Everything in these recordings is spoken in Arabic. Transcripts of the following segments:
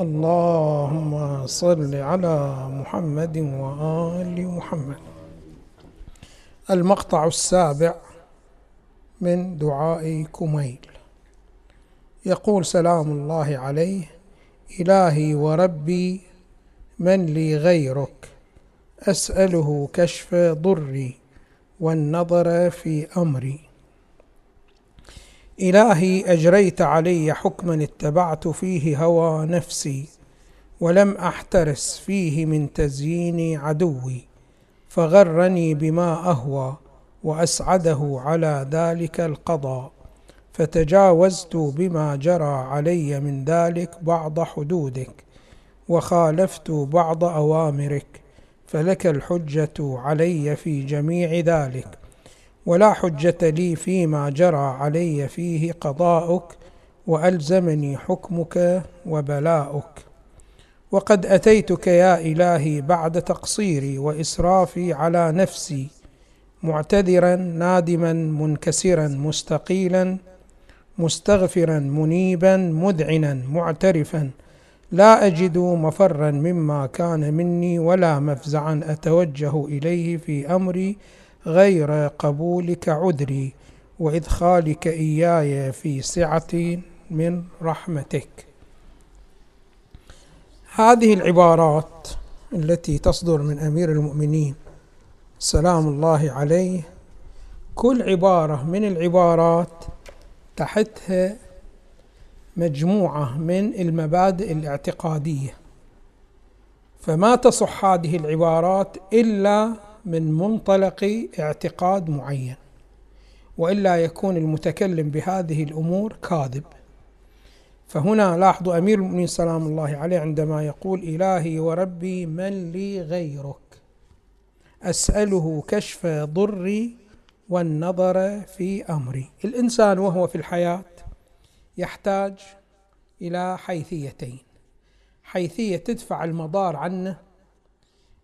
اللهم صل على محمد وآل محمد. المقطع السابع من دعاء كميل. يقول سلام الله عليه إلهي وربي من لي غيرك؟ أسأله كشف ضري والنظر في أمري. إلهي أجريت علي حكما اتبعت فيه هوى نفسي ولم أحترس فيه من تزيين عدوي فغرني بما أهوى وأسعده على ذلك القضاء فتجاوزت بما جرى علي من ذلك بعض حدودك وخالفت بعض أوامرك فلك الحجة علي في جميع ذلك. ولا حجة لي فيما جرى علي فيه قضاؤك وألزمني حكمك وبلاؤك. وقد أتيتك يا إلهي بعد تقصيري وإسرافي على نفسي معتذرا نادما منكسرا مستقيلا مستغفرا منيبا مذعنا معترفا. لا أجد مفرا مما كان مني ولا مفزعا أتوجه إليه في أمري غير قبولك عذري وإدخالك إياي في سعة من رحمتك. هذه العبارات التي تصدر من أمير المؤمنين سلام الله عليه كل عبارة من العبارات تحتها مجموعة من المبادئ الاعتقادية. فما تصح هذه العبارات إلا من منطلق اعتقاد معين وإلا يكون المتكلم بهذه الأمور كاذب. فهنا لاحظوا أمير المؤمنين سلام الله عليه عندما يقول إلهي وربي من لي غيرك. أسأله كشف ضري والنظر في أمري. الإنسان وهو في الحياة يحتاج إلى حيثيتين. حيثية تدفع المضار عنه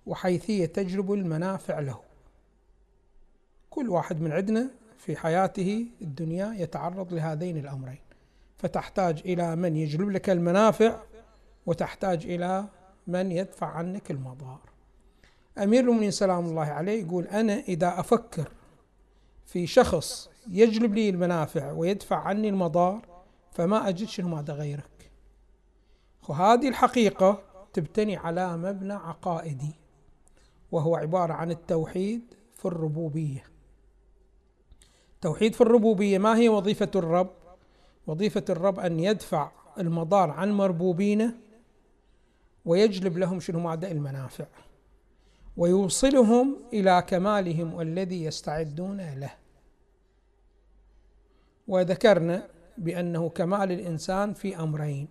وحيثية تجلب المنافع له. كل واحد من عندنا في حياته الدنيا يتعرض لهذين الأمرين. فتحتاج إلى من يجلب لك المنافع وتحتاج إلى من يدفع عنك المضار. أمير المؤمنين سلام الله عليه يقول أنا إذا أفكر في شخص يجلب لي المنافع ويدفع عني المضار فما أجد شنو ماذا غيرك. وهذه الحقيقة تبتني على مبنى عقائدي. وهو عبارة عن التوحيد في الربوبية. توحيد في الربوبية ما هي وظيفة الرب؟ وظيفة الرب أن يدفع المضار عن مربوبينه ويجلب لهم شنو؟ مادة المنافع. ويوصلهم إلى كمالهم والذي يستعدون له. وذكرنا بأنه كمال الإنسان في أمرين.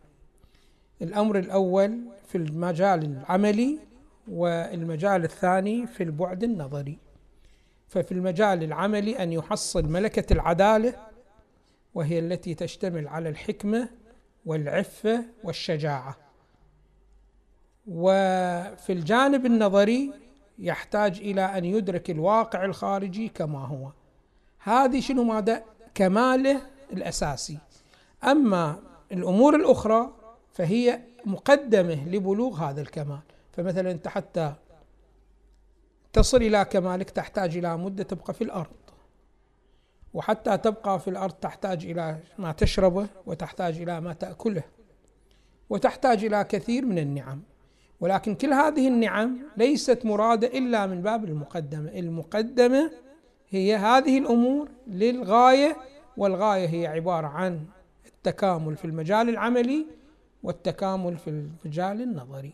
الأمر الأول في المجال العملي والمجال الثاني في البعد النظري. ففي المجال العملي أن يحصل ملكة العدالة وهي التي تشتمل على الحكمة والعفة والشجاعة. وفي الجانب النظري يحتاج إلى أن يدرك الواقع الخارجي كما هو. هذه شنو ماذا؟ كماله الأساسي. أما الأمور الأخرى فهي مقدمة لبلوغ هذا الكمال. فمثلا انت حتى تصل إلى كمالك تحتاج إلى مدة تبقى في الأرض. وحتى تبقى في الأرض تحتاج إلى ما تشربه وتحتاج إلى ما تأكله وتحتاج إلى كثير من النعم. ولكن كل هذه النعم ليست مرادة إلا من باب المقدمة. المقدمة هي هذه الأمور للغاية والغاية هي عبارة عن التكامل في المجال العملي والتكامل في المجال النظري.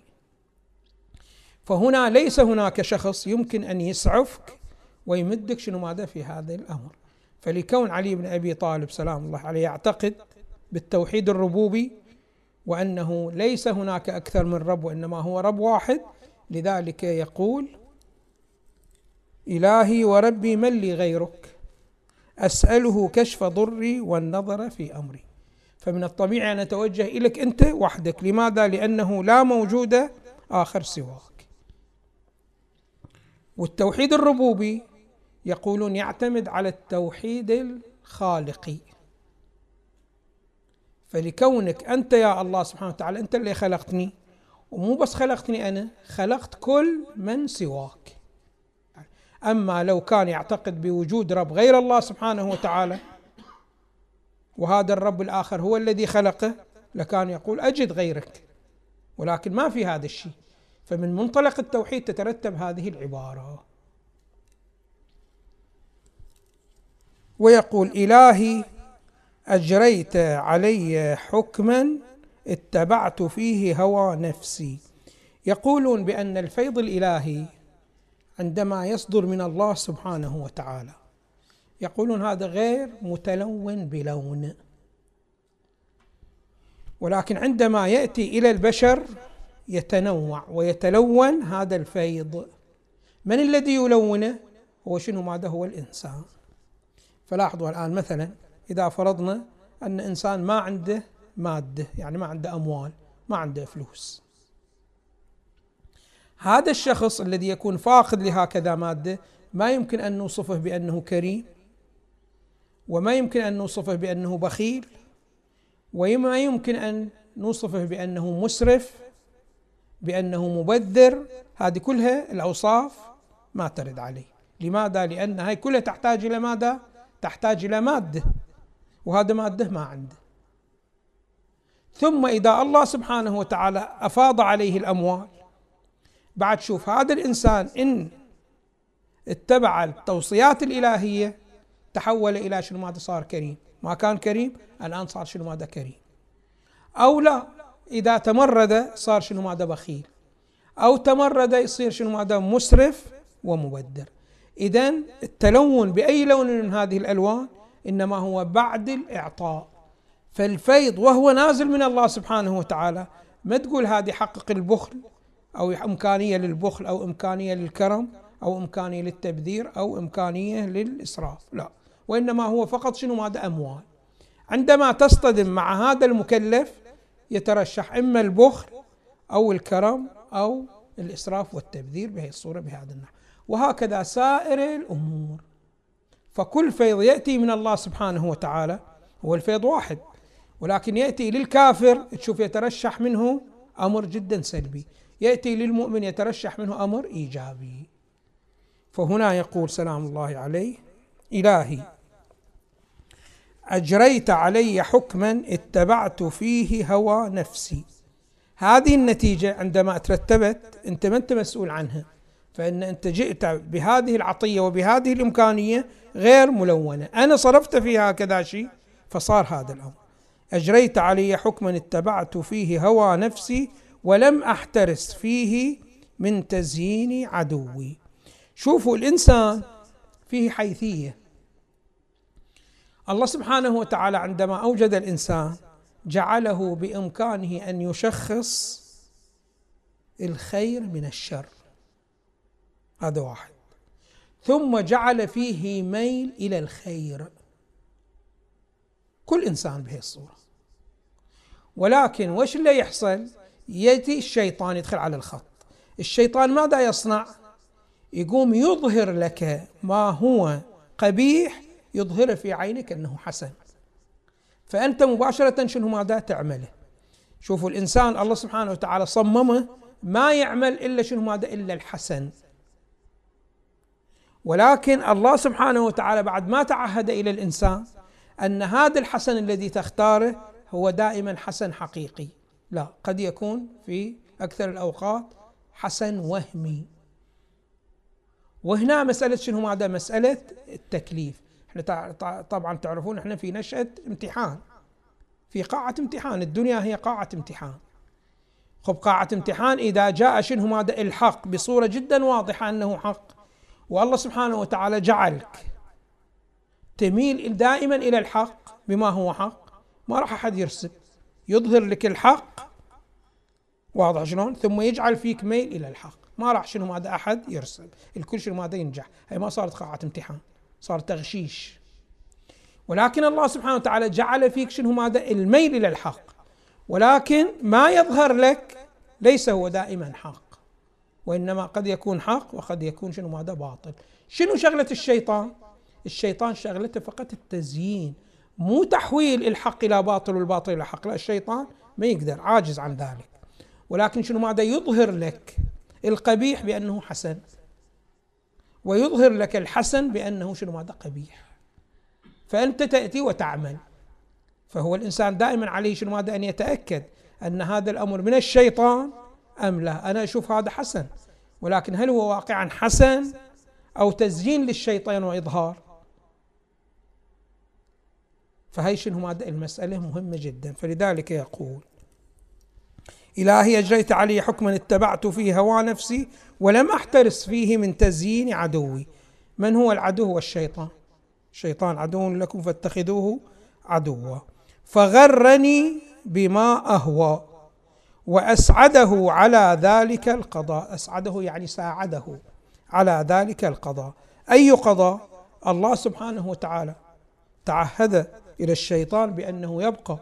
فهنا ليس هناك شخص يمكن أن يسعفك ويمدك شنو ماذا في هذا الأمر. فلكون علي بن أبي طالب سلام الله عليه يعتقد بالتوحيد الربوبي وأنه ليس هناك أكثر من رب وإنما هو رب واحد لذلك يقول إلهي وربي من لي غيرك؟ أسأله كشف ضري والنظر في أمري. فمن الطبيعي أن أتوجه إليك أنت وحدك. لماذا؟ لأنه لا موجود آخر سواك. والتوحيد الربوبي يقولون يعتمد على التوحيد الخالقي فلكونك أنت يا الله سبحانه وتعالى أنت اللي خلقتني ومو بس خلقتني أنا خلقت كل من سواك. أما لو كان يعتقد بوجود رب غير الله سبحانه وتعالى وهذا الرب الآخر هو الذي خلقه لكان يقول أجد غيرك ولكن ما في هذا الشيء. فمن منطلق التوحيد تترتب هذه العبارة. ويقول إلهي أجريت علي حكما اتبعت فيه هوى نفسي. يقولون بأن الفيض الإلهي عندما يصدر من الله سبحانه وتعالى. يقولون هذا غير متلون بلون. ولكن عندما يأتي إلى البشر يتنوع ويتلون هذا الفيض. من الذي يلونه؟ هو شنو؟ ماذا هو؟ الإنسان. فلاحظوا الآن مثلا إذا فرضنا أن إنسان ما عنده مادة يعني ما عنده أموال ما عنده فلوس. هذا الشخص الذي يكون فاقد لهكذا مادة ما يمكن أن نوصفه بأنه كريم وما يمكن أن نوصفه بأنه بخيل وما يمكن أن نوصفه بأنه مسرف بأنه مبذر. هذه كلها الأوصاف ما ترد عليه. لماذا؟ لأن هاي كلها تحتاج إلى ماذا؟ تحتاج إلى مادة. وهذا مادة ما عنده. ثم إذا الله سبحانه وتعالى أفاض عليه الأموال بعد شوف هذا الإنسان إن اتبع التوصيات الإلهية تحول إلى شنو ماذا؟ صار كريم. ما كان كريم الآن صار شنو ماذا؟ كريم. أو لا إذا تمرد صار شنو ماذا بخيل. أو تمرد يصير شنو ماذا مسرف ومبدر. اذا التلون بأي لون من هذه الألوان إنما هو بعد الإعطاء. فالفيض وهو نازل من الله سبحانه وتعالى ما تقول هذه حقق البخل أو إمكانية للبخل أو إمكانية للكرم أو إمكانية للتبذير أو إمكانية للإسراف. لا. وإنما هو فقط شنو ماذا أموال. عندما تصطدم مع هذا المكلف يترشح إما البخل أو الكرم أو الإسراف والتبذير بهذه الصورة بهذا النحو. وهكذا سائر الأمور. فكل فيض يأتي من الله سبحانه وتعالى هو الفيض واحد. ولكن يأتي للكافر تشوف يترشح منه أمر جدا سلبي. يأتي للمؤمن يترشح منه أمر إيجابي. فهنا يقول سلام الله عليه إلهي أجريت علي حكما اتبعت فيه هوى نفسي. هذه النتيجة عندما ترتبت أنت ما أنت مسؤول عنها فإن أنت جئت بهذه العطية وبهذه الإمكانية غير ملونة. أنا صرفت فيها كذا شيء فصار هذا الأمر. أجريت علي حكما اتبعت فيه هوى نفسي ولم أحترس فيه من تزيين عدوي. شوفوا الإنسان فيه حيثية. الله سبحانه وتعالى عندما أوجد الإنسان جعله بإمكانه أن يشخص الخير من الشر. هذا واحد. ثم جعل فيه ميل إلى الخير. كل إنسان بهي الصورة. ولكن وش اللي يحصل؟ يأتي الشيطان يدخل على الخط. الشيطان ماذا يصنع؟ يقوم يظهر لك ما هو قبيح يظهر في عينك أنه حسن. فأنت مباشرة شنو ماذا تعمله؟ شوفوا الإنسان الله سبحانه وتعالى صممه ما يعمل إلا شنو ماذا؟ إلا الحسن. ولكن الله سبحانه وتعالى بعد ما تعهد إلى الإنسان أن هذا الحسن الذي تختاره هو دائما حسن حقيقي. لا قد يكون في أكثر الأوقات حسن وهمي. وهنا مسألة شنو ماذا؟ مسألة التكليف. إحنا طبعا تعرفون إحنا في نشأة امتحان. في قاعة امتحان. الدنيا هي قاعة امتحان. خب قاعة امتحان إذا جاء شنو هذا الحق بصورة جدا واضحة أنه حق. والله سبحانه وتعالى جعلك تميل دائما إلى الحق بما هو حق. ما راح أحد يرسب يظهر لك الحق. واضح شلون؟ ثم يجعل فيك ميل إلى الحق. ما راح شنو هذا أحد يرسب الكل شنو هذا ينجح. هي ما صارت قاعة امتحان. صار تغشيش. ولكن الله سبحانه وتعالى جعل فيك شنو ماذا؟ الميل إلى الحق. ولكن ما يظهر لك ليس هو دائما حق. وإنما قد يكون حق وقد يكون شنو ماذا؟ باطل. شنو شغلة الشيطان؟ الشيطان شغلته فقط التزيين مو تحويل الحق إلى باطل والباطل إلى حق. لا الشيطان ما يقدر عاجز عن ذلك. ولكن شنو ماذا؟ يظهر لك القبيح بأنه حسن. ويظهر لك الحسن بأنه شنو ماذا قبيح. فأنت تأتي وتعمل. فهو الإنسان دائما عليه شنو ماذا أن يتأكد أن هذا الأمر من الشيطان أم لا. أنا أشوف هذا حسن. ولكن هل هو واقعا حسن أو تزيين للشيطان وإظهار؟ فهي شنو ماذا؟ المسألة مهمة جدا. فلذلك يقول إلهي أجريت علي حكما اتبعت فيه هوى نفسي ولم أحترس فيه من تزيين عدوي. من هو العدو هو الشيطان الشيطان عدو لكم فاتخذوه عدوا. فغرني بما أهوى وأسعده على ذلك القضاء. أسعده يعني ساعده على ذلك القضاء. أي قضاء؟ الله سبحانه وتعالى تعهد إلى الشيطان بأنه يبقى.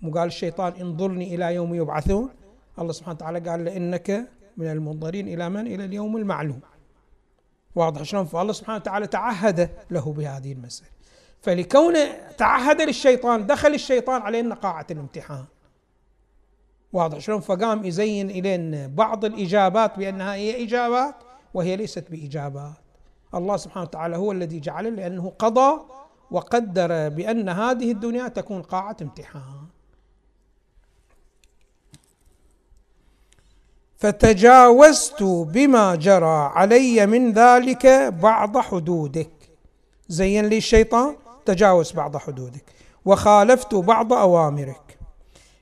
مو قال الشيطان انظرني إلى يوم يبعثون؟ الله سبحانه وتعالى قال لإنك من المنظرين إلى من؟ إلى اليوم المعلوم. واضح شلون؟ فالله سبحانه وتعالى تعهد له بهذه المسألة. فلكونه تعهد للشيطان دخل الشيطان علينا قاعة الامتحان. واضح شلون؟ فقام يزين إلينا بعض الإجابات بأنها هي إجابات وهي ليست بإجابات. الله سبحانه وتعالى هو الذي جعل لأنه قضى وقدر بأن هذه الدنيا تكون قاعة امتحان. فتجاوزت بما جرى علي من ذلك بعض حدودك. زين لي الشيطان تجاوز بعض حدودك. وخالفت بعض أوامرك.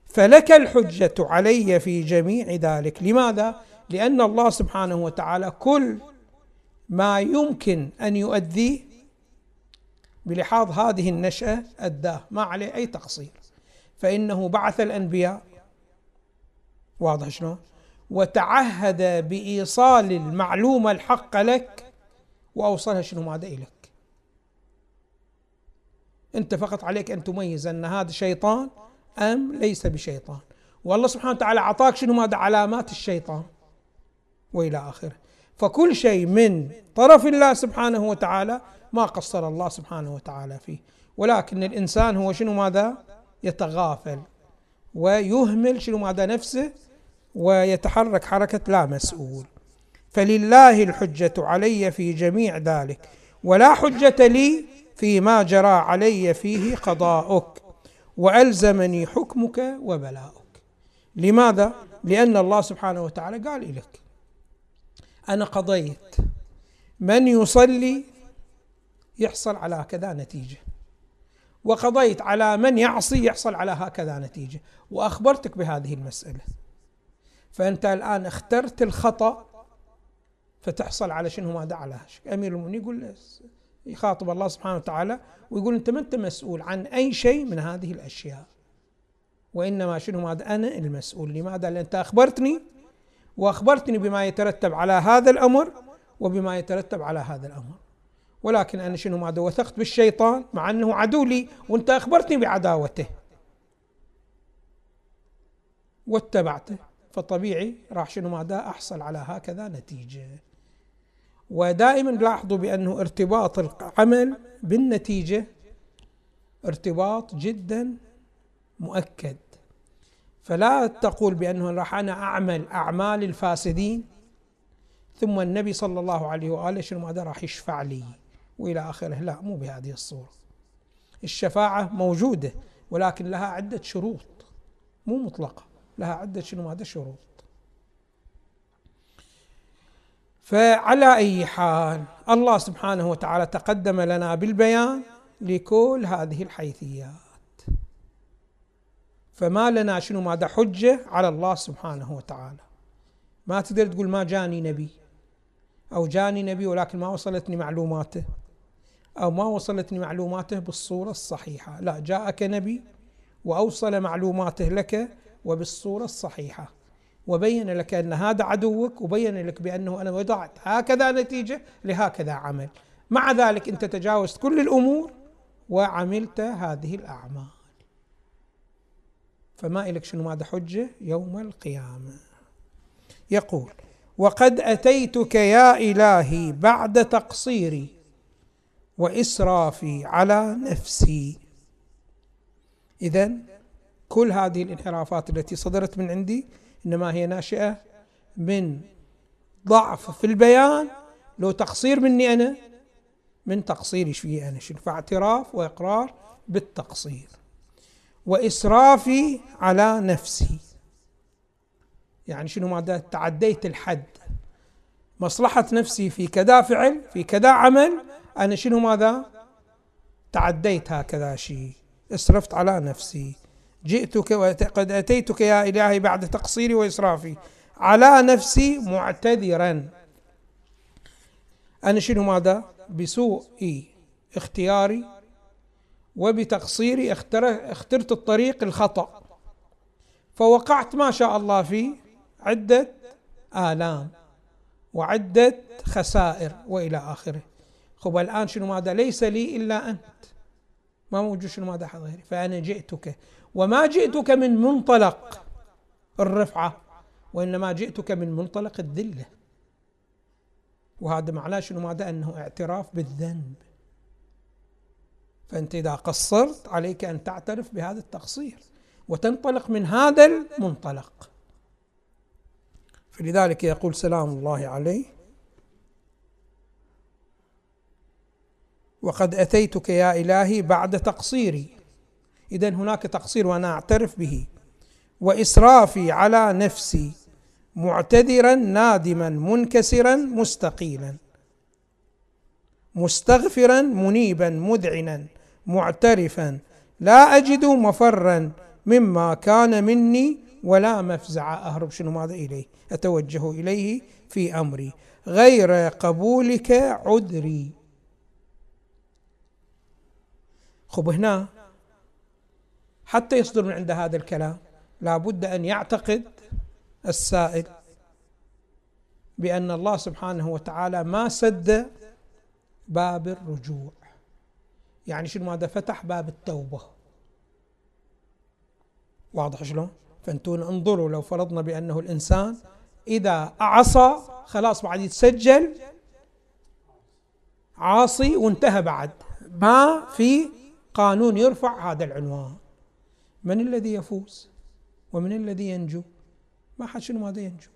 فلك الحجة علي في جميع ذلك. لماذا؟ لأن الله سبحانه وتعالى كل ما يمكن أن يؤديه بلحاظ هذه النشأة أداه. ما عليه أي تقصير. فإنه بعث الأنبياء. واضح شلون؟ وتعهد بإيصال المعلومه الحق لك وأوصلها شنو ماذا اليك أنت فقط عليك أن تميز أن هذا شيطان أم ليس بشيطان. والله سبحانه وتعالى أعطاك شنو ماذا علامات الشيطان. وإلى آخره. فكل شيء من طرف الله سبحانه وتعالى ما قصر الله سبحانه وتعالى فيه. ولكن الإنسان هو شنو ماذا؟ يتغافل ويهمل شنو ماذا؟ نفسه ويتحرك حركة لا مسؤول. فلله الحجة علي في جميع ذلك ولا حجة لي فيما جرى علي فيه قضاؤك وألزمني حكمك وبلاؤك. لماذا؟ لأن الله سبحانه وتعالى قال لك أنا قضيت من يصلي يحصل على هكذا نتيجة وقضيت على من يعصي يحصل على هكذا نتيجة وأخبرتك بهذه المسألة. فأنت الآن اخترت الخطأ فتحصل على شنو ماذا على؟ أمير المؤمنين يقول يخاطب الله سبحانه وتعالى ويقول أنت ما أنت مسؤول عن أي شيء من هذه الأشياء وإنما شنو ماذا؟ أنا المسؤول. لماذا؟ لأن أنت أخبرتني وأخبرتني بما يترتب على هذا الأمر وبما يترتب على هذا الأمر. ولكن أنا شنو ماذا؟ وثقت بالشيطان مع أنه عدو لي وأنت أخبرتني بعداوته. واتبعته. فطبيعي راح شنو ماذا؟ أحصل على هكذا نتيجة. ودائما لاحظوا بأنه ارتباط العمل بالنتيجة ارتباط جدا مؤكد. فلا تقول بأنه راح أنا أعمل أعمال الفاسدين ثم النبي صلى الله عليه وآله شنو ماذا؟ راح يشفع لي وإلى آخره. لا مو بهذه الصورة. الشفاعة موجودة ولكن لها عدة شروط مو مطلقة. لها عدة شنو؟ هذا شروط. فعلى أي حال الله سبحانه وتعالى تقدم لنا بالبيان لكل هذه الحيثيات. فما لنا شنو؟ ماذا حجة على الله سبحانه وتعالى. ما تقدر تقول ما جاني نبي أو جاني نبي ولكن ما وصلتني معلوماته أو ما وصلتني معلوماته بالصورة الصحيحة. لا جاءك نبي وأوصل معلوماته لك وبالصورة الصحيحة. وبين لك أن هذا عدوك وبين لك بأنه أنا وضعت هكذا نتيجة لهكذا عمل. مع ذلك أنت تجاوزت كل الأمور وعملت هذه الأعمال. فما إلك شنو؟ ماذا حجة؟ يوم القيامة. يقول وقد أتيتك يا إلهي بعد تقصيري وإسرافي على نفسي. إذا كل هذه الانحرافات التي صدرت من عندي إنما هي ناشئة من ضعف في البيان. لو تقصير مني أنا من تقصيري فيه أنا؟ شنو؟ فاعتراف وإقرار بالتقصير. وإسرافي على نفسي. يعني شنو ماذا؟ تعديت الحد. مصلحة نفسي في كذا فعل في كذا عمل أنا شنو ماذا؟ تعديت هكذا شيء. إسرفت على نفسي. جئتك وقد أتيتك يا إلهي بعد تقصيري وإسرافي. على نفسي معتذرا. أنا شنو ماذا؟ بسوء اختياري وبتقصيري اخترت الطريق الخطأ. فوقعت ما شاء الله في عدة آلام وعدة خسائر وإلى آخره. خب الآن شنو ماذا؟ ليس لي إلا أنت. ما موجود شنو ماذا حد غيري. فأنا جئتك. وما جئتك من منطلق الرفعة وإنما جئتك من منطلق الذلة. وهذا معناه شنو؟ ماذا أنه اعتراف بالذنب. فأنت إذا قصرت عليك أن تعترف بهذا التقصير وتنطلق من هذا المنطلق. فلذلك يقول سلام الله عليه وقد أتيتك يا إلهي بعد تقصيري. إذا هناك تقصير وأنا أعترف به. وإسرافي على نفسي معتذرا نادما منكسرا مستقيلا. مستغفرا منيبا مذعنا معترفا. لا أجد مفرا مما كان مني ولا مفزع. أهرب شنو ماذا إليه؟ أتوجه إليه في أمري. غير قبولك عذري. خب هنا. حتى يصدر من عند هذا الكلام لابد أن يعتقد السائل بأن الله سبحانه وتعالى ما سد باب الرجوع. يعني شنو ماذا فتح باب التوبة. واضح شلون؟ فأنتون انظروا لو فرضنا بأنه الإنسان إذا عصى خلاص بعد يتسجل عاصي وانتهى بعد. ما في قانون يرفع هذا العنوان. من الذي يفوز ومن الذي ينجو؟ ما حد شنو ماذا ينجو؟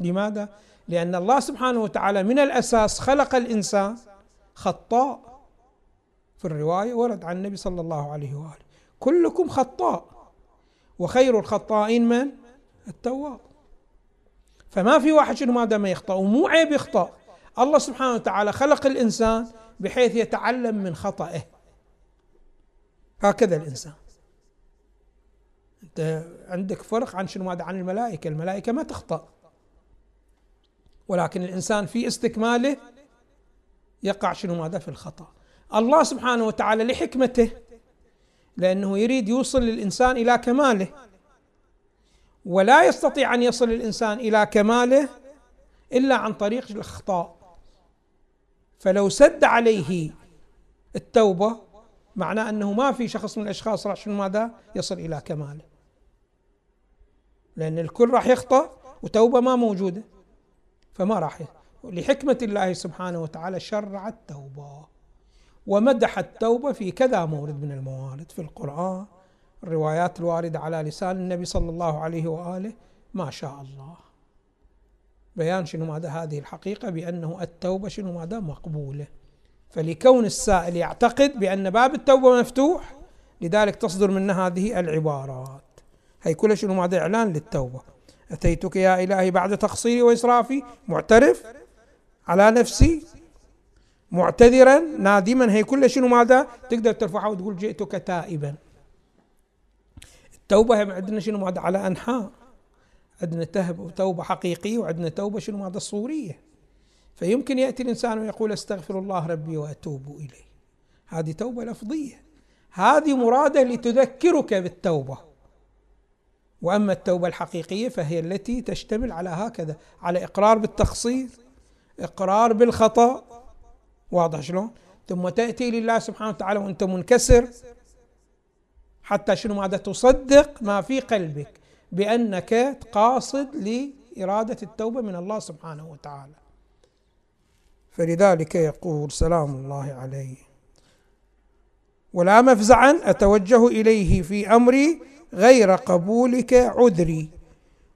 لماذا؟ لأن الله سبحانه وتعالى من الأساس خلق الإنسان خطاء. في الرواية ورد عن النبي صلى الله عليه وآله كلكم خطاء. وخير الخطائين من؟ التواب. فما في واحد شنو ماذا ما يخطأ؟ ومو عيب يخطأ. الله سبحانه وتعالى خلق الإنسان بحيث يتعلم من خطأه هكذا الإنسان. أنت عندك فرق عن شنو؟ ماذا عن الملائكة. الملائكة ما تخطأ. ولكن الإنسان في استكماله يقع شنو؟ ماذا؟ في الخطأ. الله سبحانه وتعالى لحكمته لأنه يريد يوصل الإنسان إلى كماله. ولا يستطيع أن يصل الإنسان إلى كماله إلا عن طريق الأخطاء. فلو سد عليه التوبة معناه أنه ما في شخص من الأشخاص راح شنو ماذا؟ يصل إلى كماله. لأن الكل راح يخطأ وتوبة ما موجودة فما راح لحكمة الله سبحانه وتعالى شرع التوبة. ومدح التوبة في كذا مورد من الموارد. في القرآن الروايات الواردة على لسان النبي صلى الله عليه وآله ما شاء الله. بيان شنو ماذا؟ هذه الحقيقة بأنه التوبة شنو ماذا؟ مقبولة. فلكون السائل يعتقد بأن باب التوبة مفتوح لذلك تصدر منه هذه العبارات. هي كلها شنو ماذا؟ إعلان للتوبة. أتيتك يا إلهي بعد تقصيري وإسرافي؟ معترف على نفسي؟ معتذرا؟ نادما؟ هي كلها شنو ماذا؟ تقدر ترفعها وتقول جئتك تائبا. التوبة عندنا شنو ماذا؟ على أنحاء. عندنا توبة حقيقية وعندنا توبة شنو ماذا؟ صورية. فيمكن يأتي الإنسان ويقول أستغفر الله ربي وأتوب إليه. هذه توبة لفظية. هذه مرادة لتذكرك بالتوبة. وأما التوبة الحقيقية فهي التي تشتمل على هكذا على إقرار بالتقصير إقرار بالخطأ. واضح شلون؟ ثم تأتي لله سبحانه وتعالى وأنت منكسر. حتى شنو؟ ماذا؟ تصدق ما في قلبك بأنك قاصد لإرادة التوبة من الله سبحانه وتعالى. فلذلك يقول سلام الله عليه. ولا مفزعا أتوجه إليه في أمري غير قبولك عذري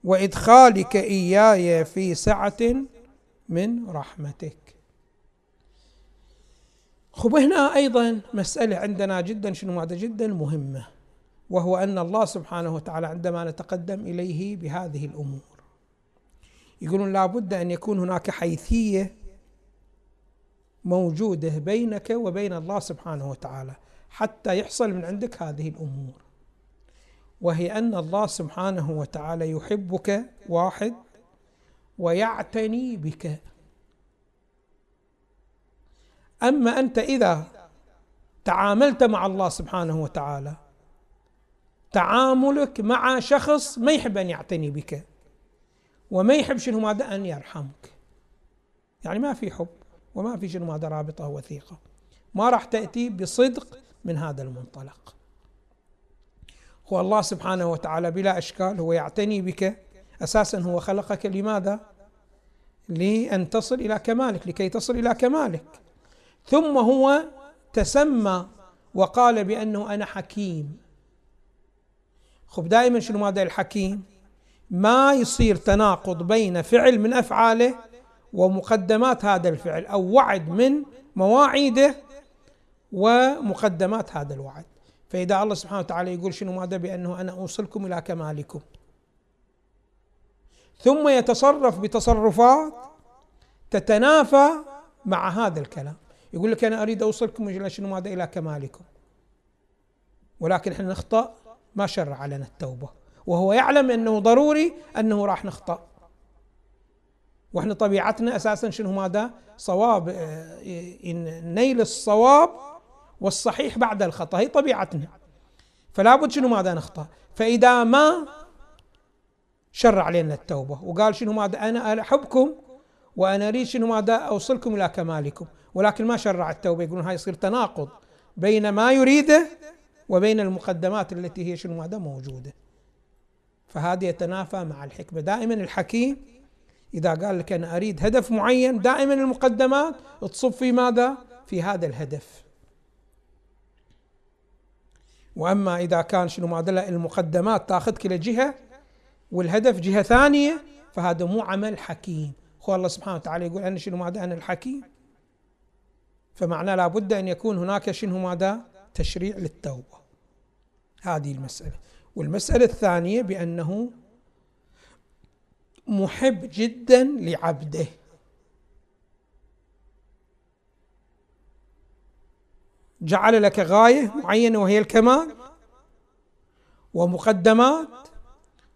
وإدخالك إياي في سعة من رحمتك. خب هنا أيضا مسألة عندنا جدا شنو هذا؟ جدا مهمة وهو أن الله سبحانه وتعالى عندما نتقدم إليه بهذه الأمور. يقولون لابد أن يكون هناك حيثية موجودة بينك وبين الله سبحانه وتعالى حتى يحصل من عندك هذه الأمور. وهي أن الله سبحانه وتعالى يحبك واحد ويعتني بك. أما أنت إذا تعاملت مع الله سبحانه وتعالى تعاملك مع شخص ما يحب أن يعتني بك وما يحب شنو ماذا أن يرحمك. يعني ما في حب. وما في شنو ماذا رابطة وثيقة. ما راح تأتي بصدق من هذا المنطلق. هو الله سبحانه وتعالى بلا أشكال هو يعتني بك أساسا هو خلقك لماذا؟ لأن تصل إلى كمالك لكي تصل إلى كمالك. ثم هو تسمى وقال بأنه أنا حكيم. خب دائما شنو ماذا الحكيم؟ ما يصير تناقض بين فعل من أفعاله ومقدمات هذا الفعل أو وعد من مواعيده ومقدمات هذا الوعد. فإذا الله سبحانه وتعالى يقول شنو ماذا؟ بأنه أنا أوصلكم إلى كمالكم. ثم يتصرف بتصرفات تتنافى مع هذا الكلام. يقول لك أنا أريد أوصلكم إلى شنو ماذا؟ إلى كمالكم. ولكن إحنا نخطأ ما شرع لنا التوبة. وهو يعلم أنه ضروري أنه راح نخطأ. وإحنا طبيعتنا أساسا شنو ماذا؟ صواب. آه، نيل الصواب والصحيح بعد الخطأ. هي طبيعتنا. فلا بد شنو ماذا نخطأ؟ فإذا ما شرع لنا التوبة. وقال شنو ماذا؟ أنا أحبكم وأنا أريد شنو ماذا؟ أوصلكم إلى كمالكم. ولكن ما شرع التوبة. يقولون هاي يصير تناقض بين ما يريده وبين المقدمات التي هي شنو ماذا؟ موجودة. فهذا يتنافى مع الحكمة. دائما الحكيم إذا قال لك أنا أريد هدف معين دائما المقدمات تصب في ماذا؟ في هذا الهدف. وأما إذا كان شنو ماذا المقدمات تاخذك إلى جهة والهدف جهة ثانية فهذا مو عمل حكيم. هو الله سبحانه وتعالى يقول أنا شنو ماذا أنا الحكيم؟ فمعناه لابد أن يكون هناك شنو ماذا تشريع للتوبة. هذه المسألة. والمسألة الثانية بأنه محب جدا لعبده جعل لك غاية معينة وهي الكمال ومقدمات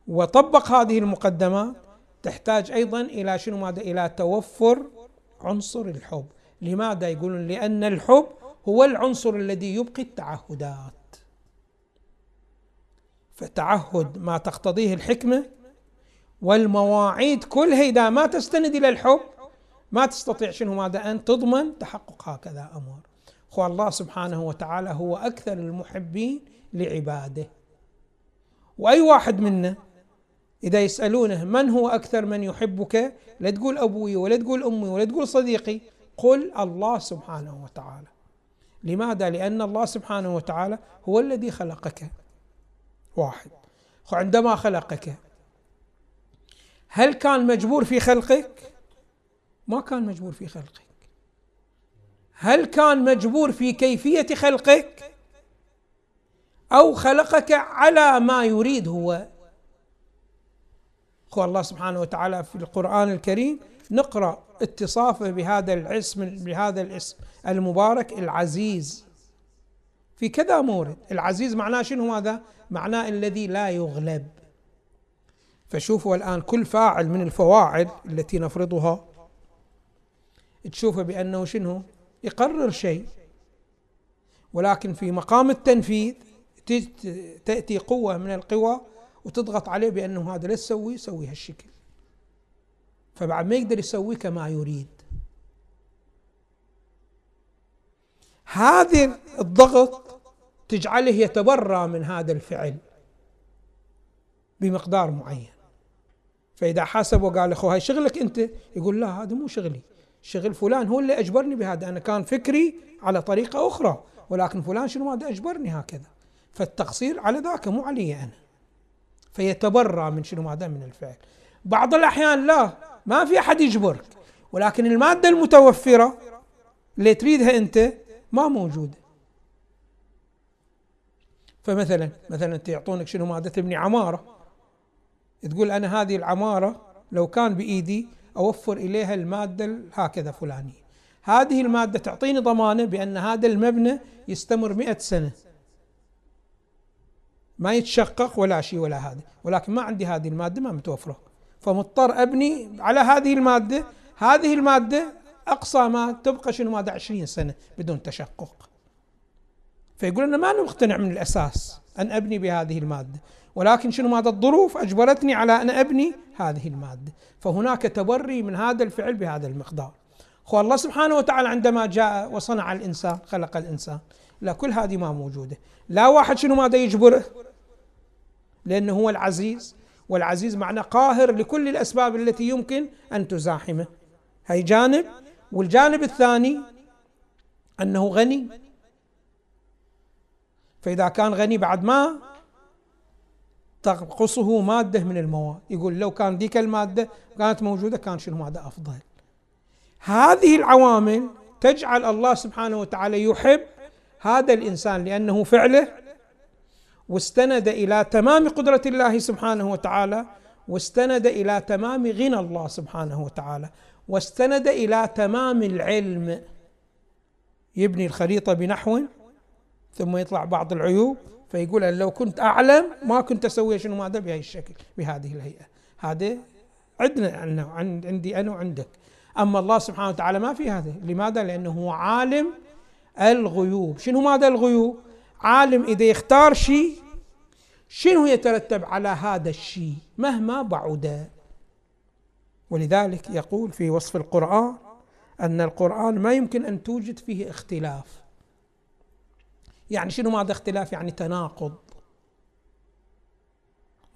وطبق هذه المقدمات تحتاج أيضا إلى شنو ماذا؟ إلى توفر عنصر الحب، لماذا يقولون؟ لأن الحب هو العنصر الذي يبقي التعهدات. فتعهد ما تقتضيه الحكمة والمواعيد كلها إذا ما تستند إلى الحب ما تستطيع شنو ماذا أن تضمن تحقق هكذا أمر. هو الله سبحانه وتعالى هو أكثر المحبين لعباده. وأي واحد منا إذا يسألونه من هو أكثر من يحبك لا تقول أبوي ولا تقول أمي ولا تقول صديقي قل الله سبحانه وتعالى لماذا؟ لأن الله سبحانه وتعالى هو الذي خلقك واحد عندما خلقك هل كان مجبور في خلقك؟ ما كان مجبور في خلقك. هل كان مجبور في كيفية خلقك؟ أو خلقك على ما يريد هو؟ هو الله سبحانه وتعالى في القرآن الكريم نقرأ اتصافه بهذا الاسم بهذا الاسم المبارك العزيز. في كذا مورد. العزيز معناه شنو هذا؟ معناه الذي لا يغلب. فشوفوا الآن كل فاعل من الفواعل التي نفرضها. تشوفه بأنه شنو؟ يقرر شيء. ولكن في مقام التنفيذ تأتي قوة من القوى وتضغط عليه بأنه هذا لا تسوي سوي هالشكل. فبعد ما يقدر يسوي كما يريد. هذه الضغط تجعله يتبرى من هذا الفعل بمقدار معين. فإذا حاسب وقال أخو هاي شغلك أنت؟ يقول لا هذا مو شغلي. شغل فلان هو اللي أجبرني بهذا. أنا كان فكري على طريقة أخرى ولكن فلان شنو ماذا أجبرني هكذا. فالتقصير على ذاك مو علي أنا. فيتبرى من شنو ماذا من الفعل. بعض الأحيان لا ما في أحد يجبرك. ولكن المادة المتوفرة اللي تريدها أنت ما موجودة. فمثلا مثلا انت يعطونك شنو ماده تبني عمارة. تقول أنا هذه العمارة لو كان بإيدي أوفر إليها المادة هكذا فلانيه هذه المادة تعطيني ضمانة بأن هذا المبنى يستمر مئة سنة. ما يتشقق ولا شيء ولا هذا. ولكن ما عندي هذه المادة ما متوفرة. فمضطر أبني على هذه المادة. هذه المادة أقصى ما تبقى شنو؟ ماده 20 سنة بدون تشقق. فيقول أنا ما أنا مقتنع من الأساس أن أبني بهذه المادة. ولكن شنو ماذا الظروف؟ أجبرتني على أن أبني هذه المادة. فهناك تبري من هذا الفعل بهذا المقدار. هو الله سبحانه وتعالى عندما جاء وصنع الإنسان خلق الإنسان لا كل هذه ما موجودة. لا واحد شنو ماذا يجبره؟ لأنه هو العزيز. والعزيز معنى قاهر لكل الأسباب التي يمكن أن تزاحمه. هي جانب. والجانب الثاني أنه غني. فإذا كان غني بعد ما تنقصه مادة من المواد. يقول لو كان ذيك المادة كانت موجودة كان شنو؟ مادة أفضل. هذه العوامل تجعل الله سبحانه وتعالى يحب هذا الإنسان لأنه فعله واستند إلى تمام قدرة الله سبحانه وتعالى واستند إلى تمام غنى الله سبحانه وتعالى واستند إلى تمام العلم. يبني الخريطة بنحو ثم يطلع بعض العيوب. فيقول أن لو كنت أعلم ما كنت أسوي شنو ماذا بهذا الشكل بهذه الهيئة. هذا عندنا عندي أنا وعندك. أما الله سبحانه وتعالى ما في هذا لماذا؟ لأنه هو عالم الغيوب. شنو ماذا الغيوب؟ عالم إذا يختار شيء شنو يترتب على هذا الشيء؟ مهما بعد. ولذلك يقول في وصف القرآن أن القرآن ما يمكن أن توجد فيه اختلاف. يعني شنو ماذا اختلاف؟ يعني تناقض.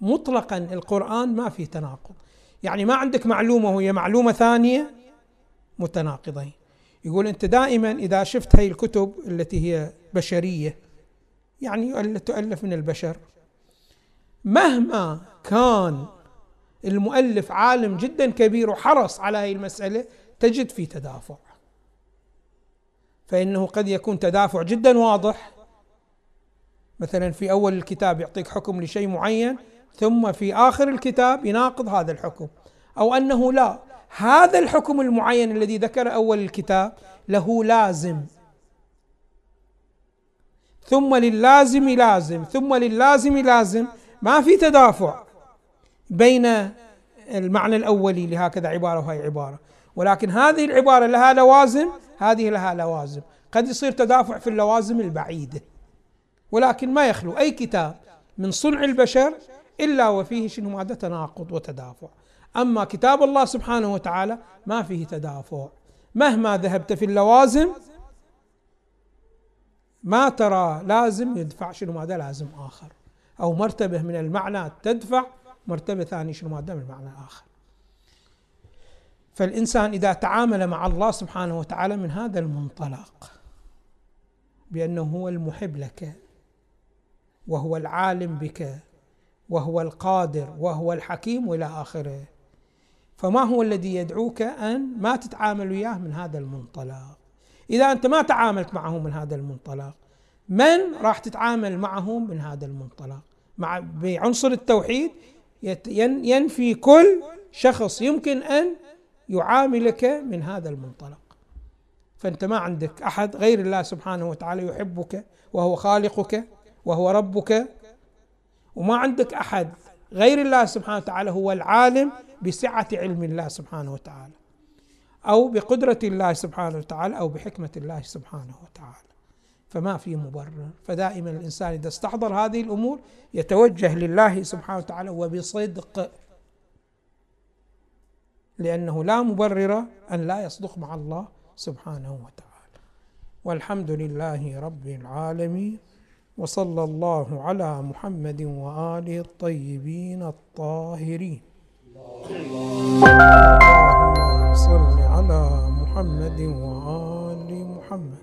مطلقا القرآن ما في تناقض. يعني ما عندك معلومة وهي معلومة ثانية متناقضين. يقول أنت دائما إذا شفت هاي الكتب التي هي بشرية يعني تؤلف من البشر مهما كان المؤلف عالم جدا كبير وحرص على هذه المسألة تجد في تدافع. فإنه قد يكون تدافع جدا واضح مثلا في أول الكتاب يعطيك حكم لشيء معين ثم في آخر الكتاب يناقض هذا الحكم. أو أنه لا هذا الحكم المعين الذي ذكر أول الكتاب له لازم. ثم للازم لازم ثم للازم لازم. ما في تدافع بين المعنى الأولي لهكذا عبارة وهي عبارة. ولكن هذه العبارة لها لوازم هذه لها لوازم. قد يصير تدافع في اللوازم البعيدة. ولكن ما يخلو أي كتاب من صنع البشر إلا وفيه شنو؟ ماذا تناقض وتدافع. أما كتاب الله سبحانه وتعالى ما فيه تدافع. مهما ذهبت في اللوازم ما ترى لازم يدفع شنو؟ ماذا لازم آخر. أو مرتبة من المعنى تدفع مرتبة ثانية شنو؟ ماذا من المعنى الآخر فالإنسان إذا تعامل مع الله سبحانه وتعالى من هذا المنطلق بأنه هو المحب لك. وهو العالم بك وهو القادر وهو الحكيم والى آخره. فما هو الذي يدعوك أن ما تتعامل وياه من هذا المنطلق؟ إذا أنت ما تعاملت معه من هذا المنطلق من راح تتعامل معه من هذا المنطلق؟ مع بعنصر التوحيد ينفي كل شخص يمكن أن يعاملك من هذا المنطلق. فأنت ما عندك أحد غير الله سبحانه وتعالى يحبك وهو خالقك. وهو ربك وما عندك أحد غير الله سبحانه وتعالى هو العالم بسعة علم الله سبحانه وتعالى أو بقدرة الله سبحانه وتعالى أو بحكمة الله سبحانه وتعالى. فما في مبرر. فدائما الإنسان إذا استحضر هذه الأمور يتوجه لله سبحانه وتعالى وبصدق لأنه لا مبرر أن لا يصدق مع الله سبحانه وتعالى. والحمد لله رب العالمين. وصلى الله على محمد وآله الطيبين الطاهرين. اللهم صل على محمد وآل محمد.